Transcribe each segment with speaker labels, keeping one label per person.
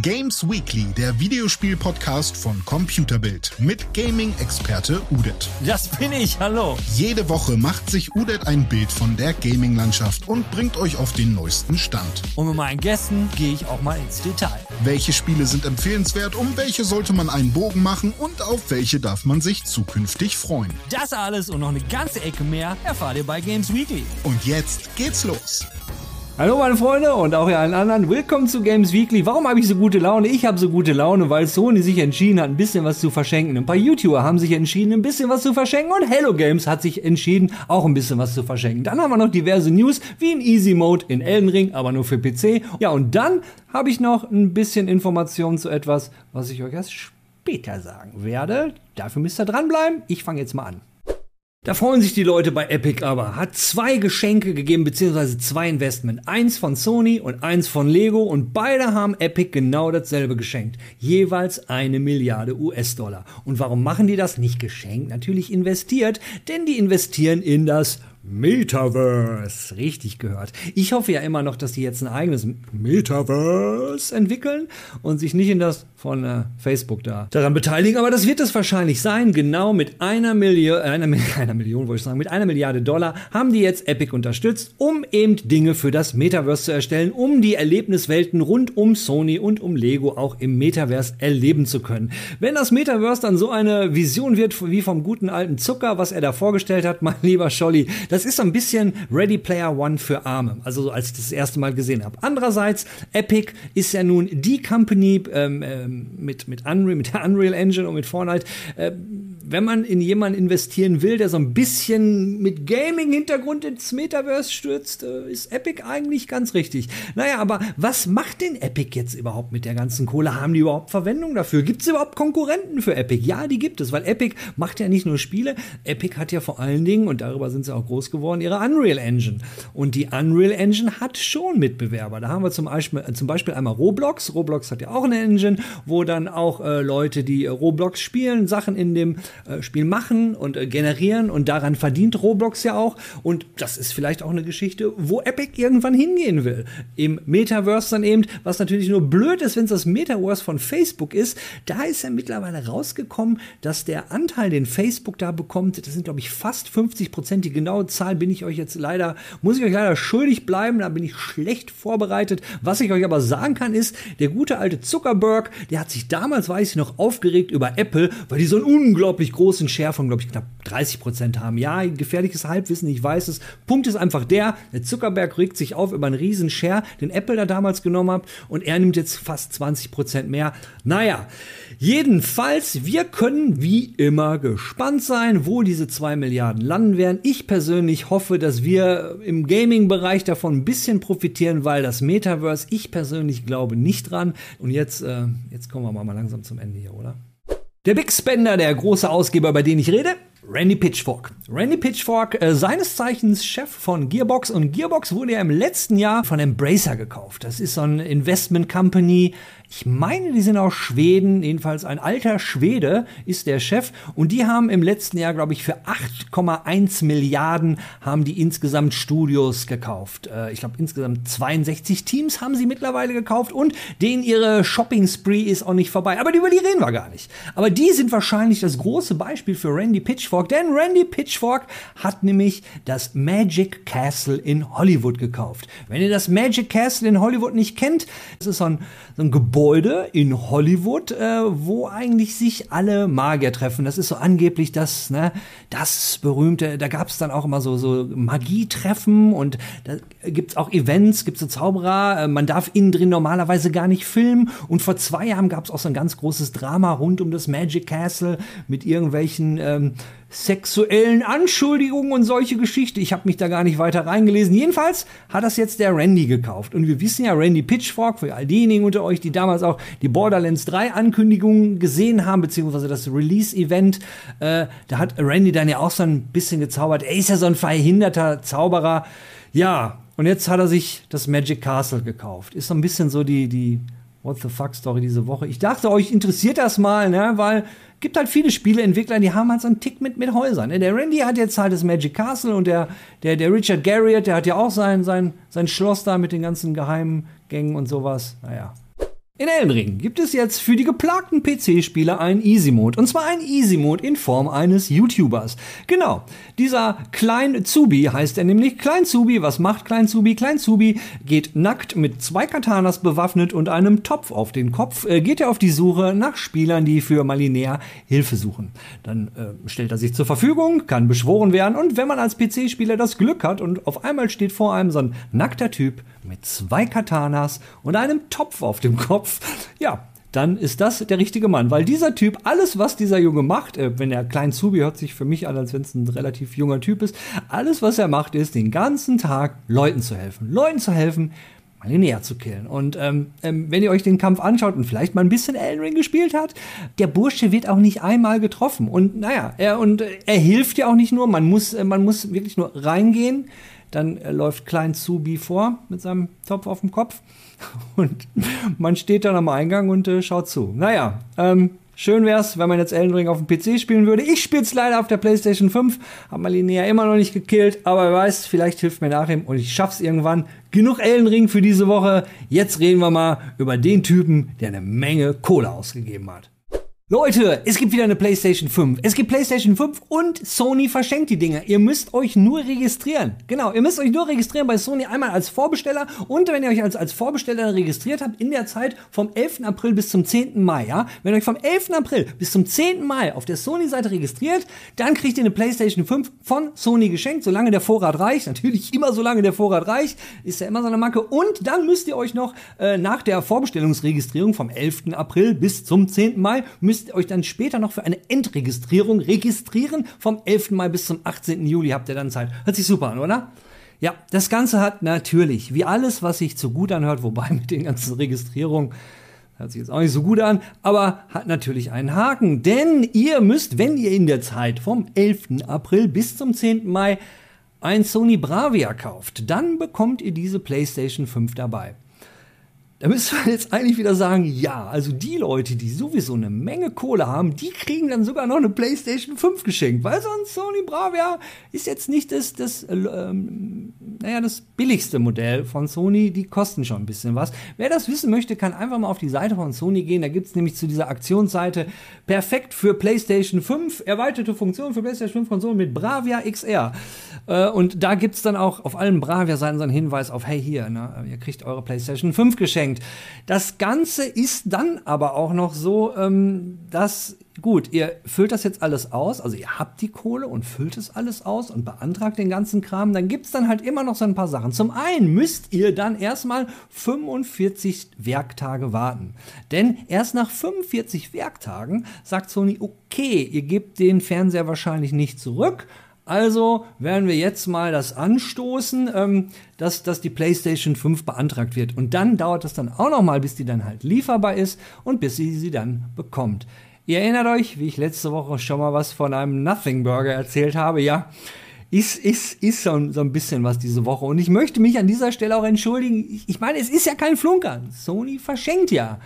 Speaker 1: Games Weekly, der Videospiel-Podcast von Computerbild mit Gaming-Experte Udet.
Speaker 2: Das bin ich, hallo.
Speaker 1: Jede Woche macht sich Udet ein Bild von der Gaming-Landschaft und bringt euch auf den neuesten Stand.
Speaker 2: Und mit meinen Gästen gehe ich auch mal ins Detail.
Speaker 1: Welche Spiele sind empfehlenswert, um welche sollte man einen Bogen machen und auf welche darf man sich zukünftig freuen?
Speaker 2: Das alles und noch eine ganze Ecke mehr erfahrt ihr bei Games Weekly.
Speaker 1: Und jetzt geht's los.
Speaker 3: Hallo meine Freunde und auch ihr allen anderen, willkommen zu Games Weekly. Warum habe ich so gute Laune? Ich habe so gute Laune, weil Sony sich entschieden hat, ein bisschen was zu verschenken. Ein paar YouTuber haben sich entschieden, ein bisschen was zu verschenken und Hello Games hat sich entschieden, auch ein bisschen was zu verschenken. Dann haben wir noch diverse News, wie in Easy Mode in Elden Ring, aber nur für PC. Ja, und dann habe ich noch ein bisschen Informationen zu etwas, was ich euch erst später sagen werde. Dafür müsst ihr dranbleiben. Ich fange jetzt mal an. Da freuen sich die Leute bei Epic aber. Hat zwei Geschenke gegeben, beziehungsweise zwei Investment. Eins von Sony und eins von Lego und beide haben Epic genau dasselbe geschenkt. Jeweils eine Milliarde US-Dollar. Und warum machen die das? Nicht geschenkt, natürlich investiert, denn die investieren in das Metaverse. Richtig gehört. Ich hoffe ja immer noch, dass die jetzt ein eigenes Metaverse entwickeln und sich nicht in das von äh, Facebook da daran beteiligen. Aber das wird es wahrscheinlich sein. Genau mit einer Million, äh, einer, einer Million wollte ich sagen, mit einer Milliarde Dollar haben die jetzt Epic unterstützt, um eben Dinge für das Metaverse zu erstellen, um die Erlebniswelten rund um Sony und um Lego auch im Metaverse erleben zu können. Wenn das Metaverse dann so eine Vision wird wie vom guten alten Zucker, was er da vorgestellt hat, mein lieber Scholli, das ist so ein bisschen Ready Player One für Arme. Also als ich das, erste Mal gesehen habe. Andererseits, Epic ist ja nun die Company ähm, ähm, mit, mit, Unreal, mit der Unreal Engine und mit Fortnite. Äh, wenn man in jemanden investieren will, der so ein bisschen mit Gaming-Hintergrund ins Metaverse stürzt, äh, ist Epic eigentlich ganz richtig. Naja, aber was macht denn Epic jetzt überhaupt mit der ganzen Kohle? Haben die überhaupt Verwendung dafür? Gibt es überhaupt Konkurrenten für Epic? Ja, die gibt es, weil Epic macht ja nicht nur Spiele. Epic hat ja vor allen Dingen, und darüber sind sie auch groß geworden, ihre Unreal Engine. Und die Unreal Engine hat schon Mitbewerber. Da haben wir zum Beispiel, äh, zum Beispiel einmal Roblox. Roblox hat ja auch eine Engine, wo dann auch äh, Leute, die Roblox spielen, Sachen in dem äh, Spiel machen und äh, generieren und daran verdient Roblox ja auch. Und das ist vielleicht auch eine Geschichte, wo Epic irgendwann hingehen will. Im Metaverse dann eben, was natürlich nur blöd ist, wenn es das Metaverse von Facebook ist. Da ist ja mittlerweile rausgekommen, dass der Anteil, den Facebook da bekommt, das sind glaube ich fast 50 Prozent. Die genaue Zahl bin ich euch jetzt leider, muss ich euch leider schuldig bleiben. Da bin ich schlecht vorbereitet. Was ich euch aber sagen kann, ist, der gute alte Zuckerberg, der hat sich damals, weiß ich noch, aufgeregt über Apple, weil die so ein unglaublich großen Share von, glaube ich, knapp 30 Prozent haben. Ja, gefährliches Halbwissen, ich weiß es. Punkt ist einfach der, der Zuckerberg regt sich auf über einen riesen Share, den Apple da damals genommen hat und er nimmt jetzt fast 20 Prozent mehr. Naja, jedenfalls, wir können wie immer gespannt sein, wo diese 2 Milliarden landen werden. Ich persönlich hoffe, dass wir im Gaming-Bereich davon ein bisschen profitieren, weil das Metaverse, ich persönlich glaube nicht dran. Und jetzt, äh, jetzt kommen wir mal langsam zum Ende hier, oder? Der Big Spender, der große Ausgeber, bei dem ich rede, Randy Pitchfork. Randy Pitchfork, äh, seines Zeichens Chef von Gearbox und Gearbox wurde ja im letzten Jahr von Embracer gekauft. Das ist so ein Investment Company, ich meine, die sind aus Schweden, jedenfalls ein alter Schwede ist der Chef und die haben im letzten Jahr, glaube ich, für 8,1 Milliarden haben die insgesamt Studios gekauft. Äh, ich glaube, insgesamt 62 Teams haben sie mittlerweile gekauft und denen ihre Shopping Spree ist auch nicht vorbei. Aber über die reden wir gar nicht. Aber die sind wahrscheinlich das große Beispiel für Randy Pitchfork, denn Randy Pitchfork hat nämlich das Magic Castle in Hollywood gekauft. Wenn ihr das Magic Castle in Hollywood nicht kennt, das ist so ein, so ein Gebäude, in Hollywood, äh, wo eigentlich sich alle Magier treffen. Das ist so angeblich das, ne, das berühmte, da gab es dann auch immer so, so Magietreffen und da gibt's auch Events, gibt's so Zauberer, äh, man darf innen drin normalerweise gar nicht filmen. Und vor zwei Jahren gab's auch so ein ganz großes Drama rund um das Magic Castle mit irgendwelchen ähm, sexuellen Anschuldigungen und solche Geschichte. Ich habe mich da gar nicht weiter reingelesen. Jedenfalls hat das jetzt der Randy gekauft. Und wir wissen ja, Randy Pitchfork, für all diejenigen unter euch, die damals auch die Borderlands 3 Ankündigungen gesehen haben, beziehungsweise das Release-Event, äh, da hat Randy dann ja auch so ein bisschen gezaubert. Er ist ja so ein verhinderter Zauberer. Ja, und jetzt hat er sich das Magic Castle gekauft. Ist so ein bisschen so die, die What the fuck Story diese Woche. Ich dachte, euch interessiert das mal, ne, weil gibt halt viele Spieleentwickler, die haben halt so einen Tick mit, mit Häusern. Ne? Der Randy hat jetzt halt das Magic Castle und der, der, der Richard Garriott, der hat ja auch sein, sein, sein Schloss da mit den ganzen geheimen Gängen und sowas. Naja. In Elden gibt es jetzt für die geplagten PC-Spieler einen Easy Mode. Und zwar ein Easy Mode in Form eines YouTubers. Genau. Dieser Klein Zubi heißt er nämlich. Klein Zubi, was macht Klein Zubi? Klein Zubi geht nackt mit zwei Katanas bewaffnet und einem Topf auf den Kopf, äh, geht er auf die Suche nach Spielern, die für Malinär Hilfe suchen. Dann äh, stellt er sich zur Verfügung, kann beschworen werden und wenn man als PC-Spieler das Glück hat und auf einmal steht vor einem so ein nackter Typ mit zwei Katanas und einem Topf auf dem Kopf, ja, dann ist das der richtige Mann. Weil dieser Typ, alles, was dieser Junge macht, äh, wenn er klein Zubi hört sich für mich an, als wenn es ein relativ junger Typ ist, alles, was er macht, ist, den ganzen Tag Leuten zu helfen. Leuten zu helfen, mal näher zu killen. Und ähm, ähm, wenn ihr euch den Kampf anschaut und vielleicht mal ein bisschen Elden Ring gespielt hat, der Bursche wird auch nicht einmal getroffen. Und naja, er, und äh, er hilft ja auch nicht nur, man muss, äh, man muss wirklich nur reingehen. Dann äh, läuft Klein Zubi vor mit seinem Topf auf dem Kopf. Und man steht dann am Eingang und äh, schaut zu. Naja, ähm, schön wär's, wenn man jetzt Elden Ring auf dem PC spielen würde. Ich spiel's leider auf der PlayStation 5, hab mal Linnea immer noch nicht gekillt, aber wer weiß, vielleicht hilft mir nachher und ich schaff's irgendwann. Genug Elden Ring für diese Woche. Jetzt reden wir mal über den Typen, der eine Menge Kohle ausgegeben hat. Leute, es gibt wieder eine PlayStation 5. Es gibt PlayStation 5 und Sony verschenkt die Dinger. Ihr müsst euch nur registrieren. Genau, ihr müsst euch nur registrieren bei Sony einmal als Vorbesteller und wenn ihr euch als, als Vorbesteller registriert habt in der Zeit vom 11. April bis zum 10. Mai, ja, wenn ihr euch vom 11. April bis zum 10. Mai auf der Sony-Seite registriert, dann kriegt ihr eine PlayStation 5 von Sony geschenkt, solange der Vorrat reicht. Natürlich immer solange der Vorrat reicht, ist ja immer so eine Macke. Und dann müsst ihr euch noch äh, nach der Vorbestellungsregistrierung vom 11. April bis zum 10. Mai müsst müsst euch dann später noch für eine Endregistrierung registrieren. Vom 11. Mai bis zum 18. Juli habt ihr dann Zeit. Hört sich super an, oder? Ja, das Ganze hat natürlich, wie alles, was sich zu gut anhört, wobei mit den ganzen Registrierungen hört sich jetzt auch nicht so gut an, aber hat natürlich einen Haken. Denn ihr müsst, wenn ihr in der Zeit vom 11. April bis zum 10. Mai ein Sony Bravia kauft, dann bekommt ihr diese PlayStation 5 dabei. Da müssen wir jetzt eigentlich wieder sagen, ja, also die Leute, die sowieso eine Menge Kohle haben, die kriegen dann sogar noch eine PlayStation 5 geschenkt, weil sonst Sony Bravia ist jetzt nicht das, das, äh, ähm, naja, das billigste Modell von Sony, die kosten schon ein bisschen was. Wer das wissen möchte, kann einfach mal auf die Seite von Sony gehen, da gibt's nämlich zu dieser Aktionsseite perfekt für PlayStation 5, erweiterte Funktionen für PlayStation 5 Konsolen mit Bravia XR. Äh, und da gibt's dann auch auf allen Bravia-Seiten so einen Hinweis auf, hey hier, ne, ihr kriegt eure PlayStation 5 geschenkt geschenkt. Das Ganze ist dann aber auch noch so, ähm, dass gut, ihr füllt das jetzt alles aus, also ihr habt die Kohle und füllt es alles aus und beantragt den ganzen Kram, dann gibt es dann halt immer noch so ein paar Sachen. Zum einen müsst ihr dann erstmal 45 Werktage warten. Denn erst nach 45 Werktagen sagt Sony, okay, ihr gebt den Fernseher wahrscheinlich nicht zurück, also werden wir jetzt mal das anstoßen, ähm, dass, dass die PlayStation 5 beantragt wird. Und dann dauert das dann auch noch mal, bis die dann halt lieferbar ist und bis sie sie dann bekommt. Ihr erinnert euch, wie ich letzte Woche schon mal was von einem Nothing Burger erzählt habe, ja? Ist, ist, ist so, so ein bisschen was diese Woche. Und ich möchte mich an dieser Stelle auch entschuldigen. Ich, ich meine, es ist ja kein Flunkern. Sony verschenkt ja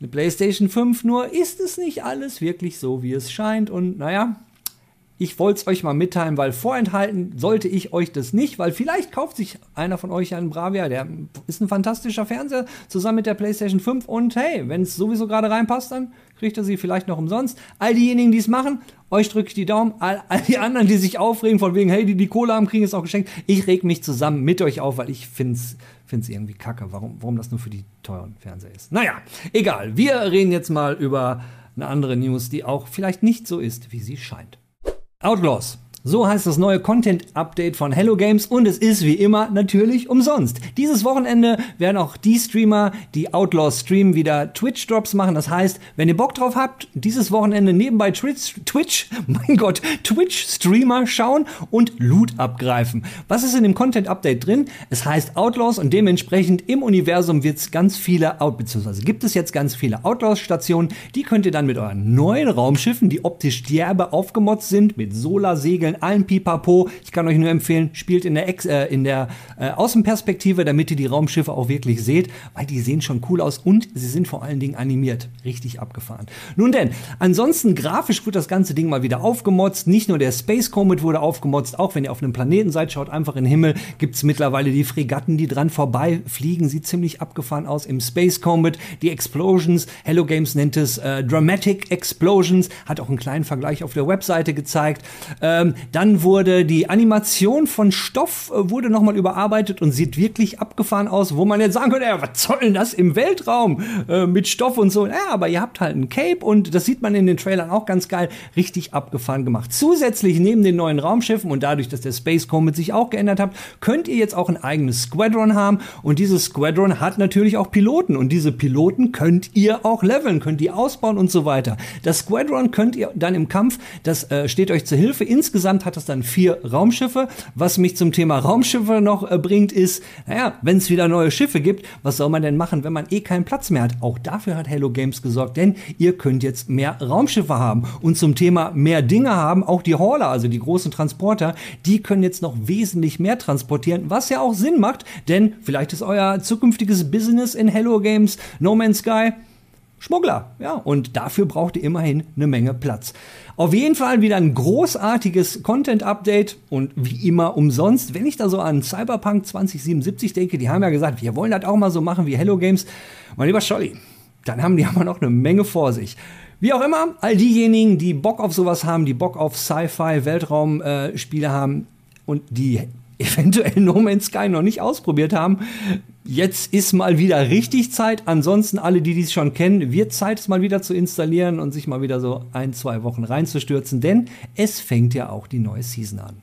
Speaker 3: eine PlayStation 5, nur ist es nicht alles wirklich so, wie es scheint. Und naja, ich wollte es euch mal mitteilen, weil vorenthalten sollte ich euch das nicht, weil vielleicht kauft sich einer von euch einen Bravia, der ist ein fantastischer Fernseher zusammen mit der PlayStation 5 und hey, wenn es sowieso gerade reinpasst, dann kriegt er sie vielleicht noch umsonst. All diejenigen, die es machen, euch drücke ich die Daumen. All, all, die anderen, die sich aufregen von wegen, hey, die die Kohle haben, kriegen es auch geschenkt. Ich reg mich zusammen mit euch auf, weil ich finde es find's irgendwie kacke, warum, warum das nur für die teuren Fernseher ist. Naja, egal. Wir reden jetzt mal über eine andere News, die auch vielleicht nicht so ist, wie sie scheint. Outlaws. So heißt das neue Content-Update von Hello Games und es ist wie immer natürlich umsonst. Dieses Wochenende werden auch die Streamer, die Outlaws streamen, wieder Twitch-Drops machen. Das heißt, wenn ihr Bock drauf habt, dieses Wochenende nebenbei Twitch, Twitch, mein Gott, Twitch-Streamer schauen und Loot abgreifen. Was ist in dem Content-Update drin? Es heißt Outlaws und dementsprechend im Universum wird es ganz viele, Out beziehungsweise gibt es jetzt ganz viele Outlaws-Stationen. Die könnt ihr dann mit euren neuen Raumschiffen, die optisch derbe aufgemotzt sind, mit Solarsegeln spielen, allen Pipapo. Ich kann euch nur empfehlen, spielt in der, Ex äh, in der äh, Außenperspektive, damit ihr die Raumschiffe auch wirklich seht, weil die sehen schon cool aus und sie sind vor allen Dingen animiert. Richtig abgefahren. Nun denn, ansonsten grafisch wird das ganze Ding mal wieder aufgemotzt. Nicht nur der Space Comet wurde aufgemotzt, auch wenn ihr auf einem Planeten seid, schaut einfach in den Himmel, gibt's mittlerweile die Fregatten, die dran vorbei fliegen, sieht ziemlich abgefahren aus im Space Comet. Die Explosions, Hello Games nennt es äh, Dramatic Explosions, hat auch einen kleinen Vergleich auf der Webseite gezeigt. Ähm, dann wurde die Animation von Stoff äh, wurde nochmal überarbeitet und sieht wirklich abgefahren aus, wo man jetzt sagen könnte, ja, was soll denn das im Weltraum äh, mit Stoff und so. Ja, aber ihr habt halt ein Cape und das sieht man in den Trailern auch ganz geil, richtig abgefahren gemacht. Zusätzlich neben den neuen Raumschiffen und dadurch, dass der Space Comet sich auch geändert hat, könnt ihr jetzt auch ein eigenes Squadron haben und dieses Squadron hat natürlich auch Piloten und diese Piloten könnt ihr auch leveln, könnt ihr ausbauen und so weiter. Das Squadron könnt ihr dann im Kampf, das äh, steht euch zur Hilfe. Insgesamt hat es dann vier Raumschiffe. Was mich zum Thema Raumschiffe noch äh, bringt, ist, naja, wenn es wieder neue Schiffe gibt, was soll man denn machen, wenn man eh keinen Platz mehr hat? Auch dafür hat Hello Games gesorgt, denn ihr könnt jetzt mehr Raumschiffe haben. Und zum Thema mehr Dinge haben, auch die Hauler, also die großen Transporter, die können jetzt noch wesentlich mehr transportieren, was ja auch Sinn macht, denn vielleicht ist euer zukünftiges Business in Hello Games No Man's Sky Schmuggler. Ja, und dafür braucht ihr immerhin eine Menge Platz. Auf jeden Fall wieder ein großartiges Content-Update und wie immer umsonst. Wenn ich da so an Cyberpunk 2077 denke, die haben ja gesagt, wir wollen das auch mal so machen wie Hello Games. Mein lieber Scholli, dann haben die aber noch eine Menge vor sich. Wie auch immer, all diejenigen, die Bock auf sowas haben, die Bock auf Sci-Fi, Weltraum-Spiele äh, haben und die eventuell No Man's Sky noch nicht ausprobiert haben, jetzt ist mal wieder richtig Zeit. Ansonsten alle, die dies schon kennen, wird Zeit, es mal wieder zu installieren und sich mal wieder so ein, zwei Wochen reinzustürzen, denn es fängt ja auch die neue Season an.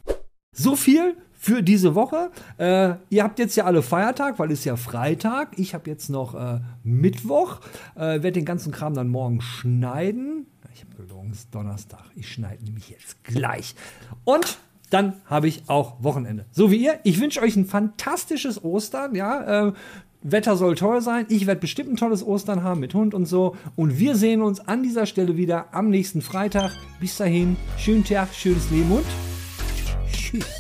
Speaker 3: So viel für diese Woche. Äh, ihr habt jetzt ja alle Feiertag, weil es ja Freitag. Ich habe jetzt noch äh, Mittwoch. Äh, Werde den ganzen Kram dann morgen schneiden. Ich habe gelogen, es ist Donnerstag. Ich schneide nämlich jetzt gleich. Und dann habe ich auch Wochenende. So wie ihr. Ich wünsche euch ein fantastisches Ostern. Ja, äh, Wetter soll toll sein. Ich werde bestimmt ein tolles Ostern haben mit Hund und so. Und wir sehen uns an dieser Stelle wieder am nächsten Freitag. Bis dahin, schönen Tag, schönes Leben und tschüss.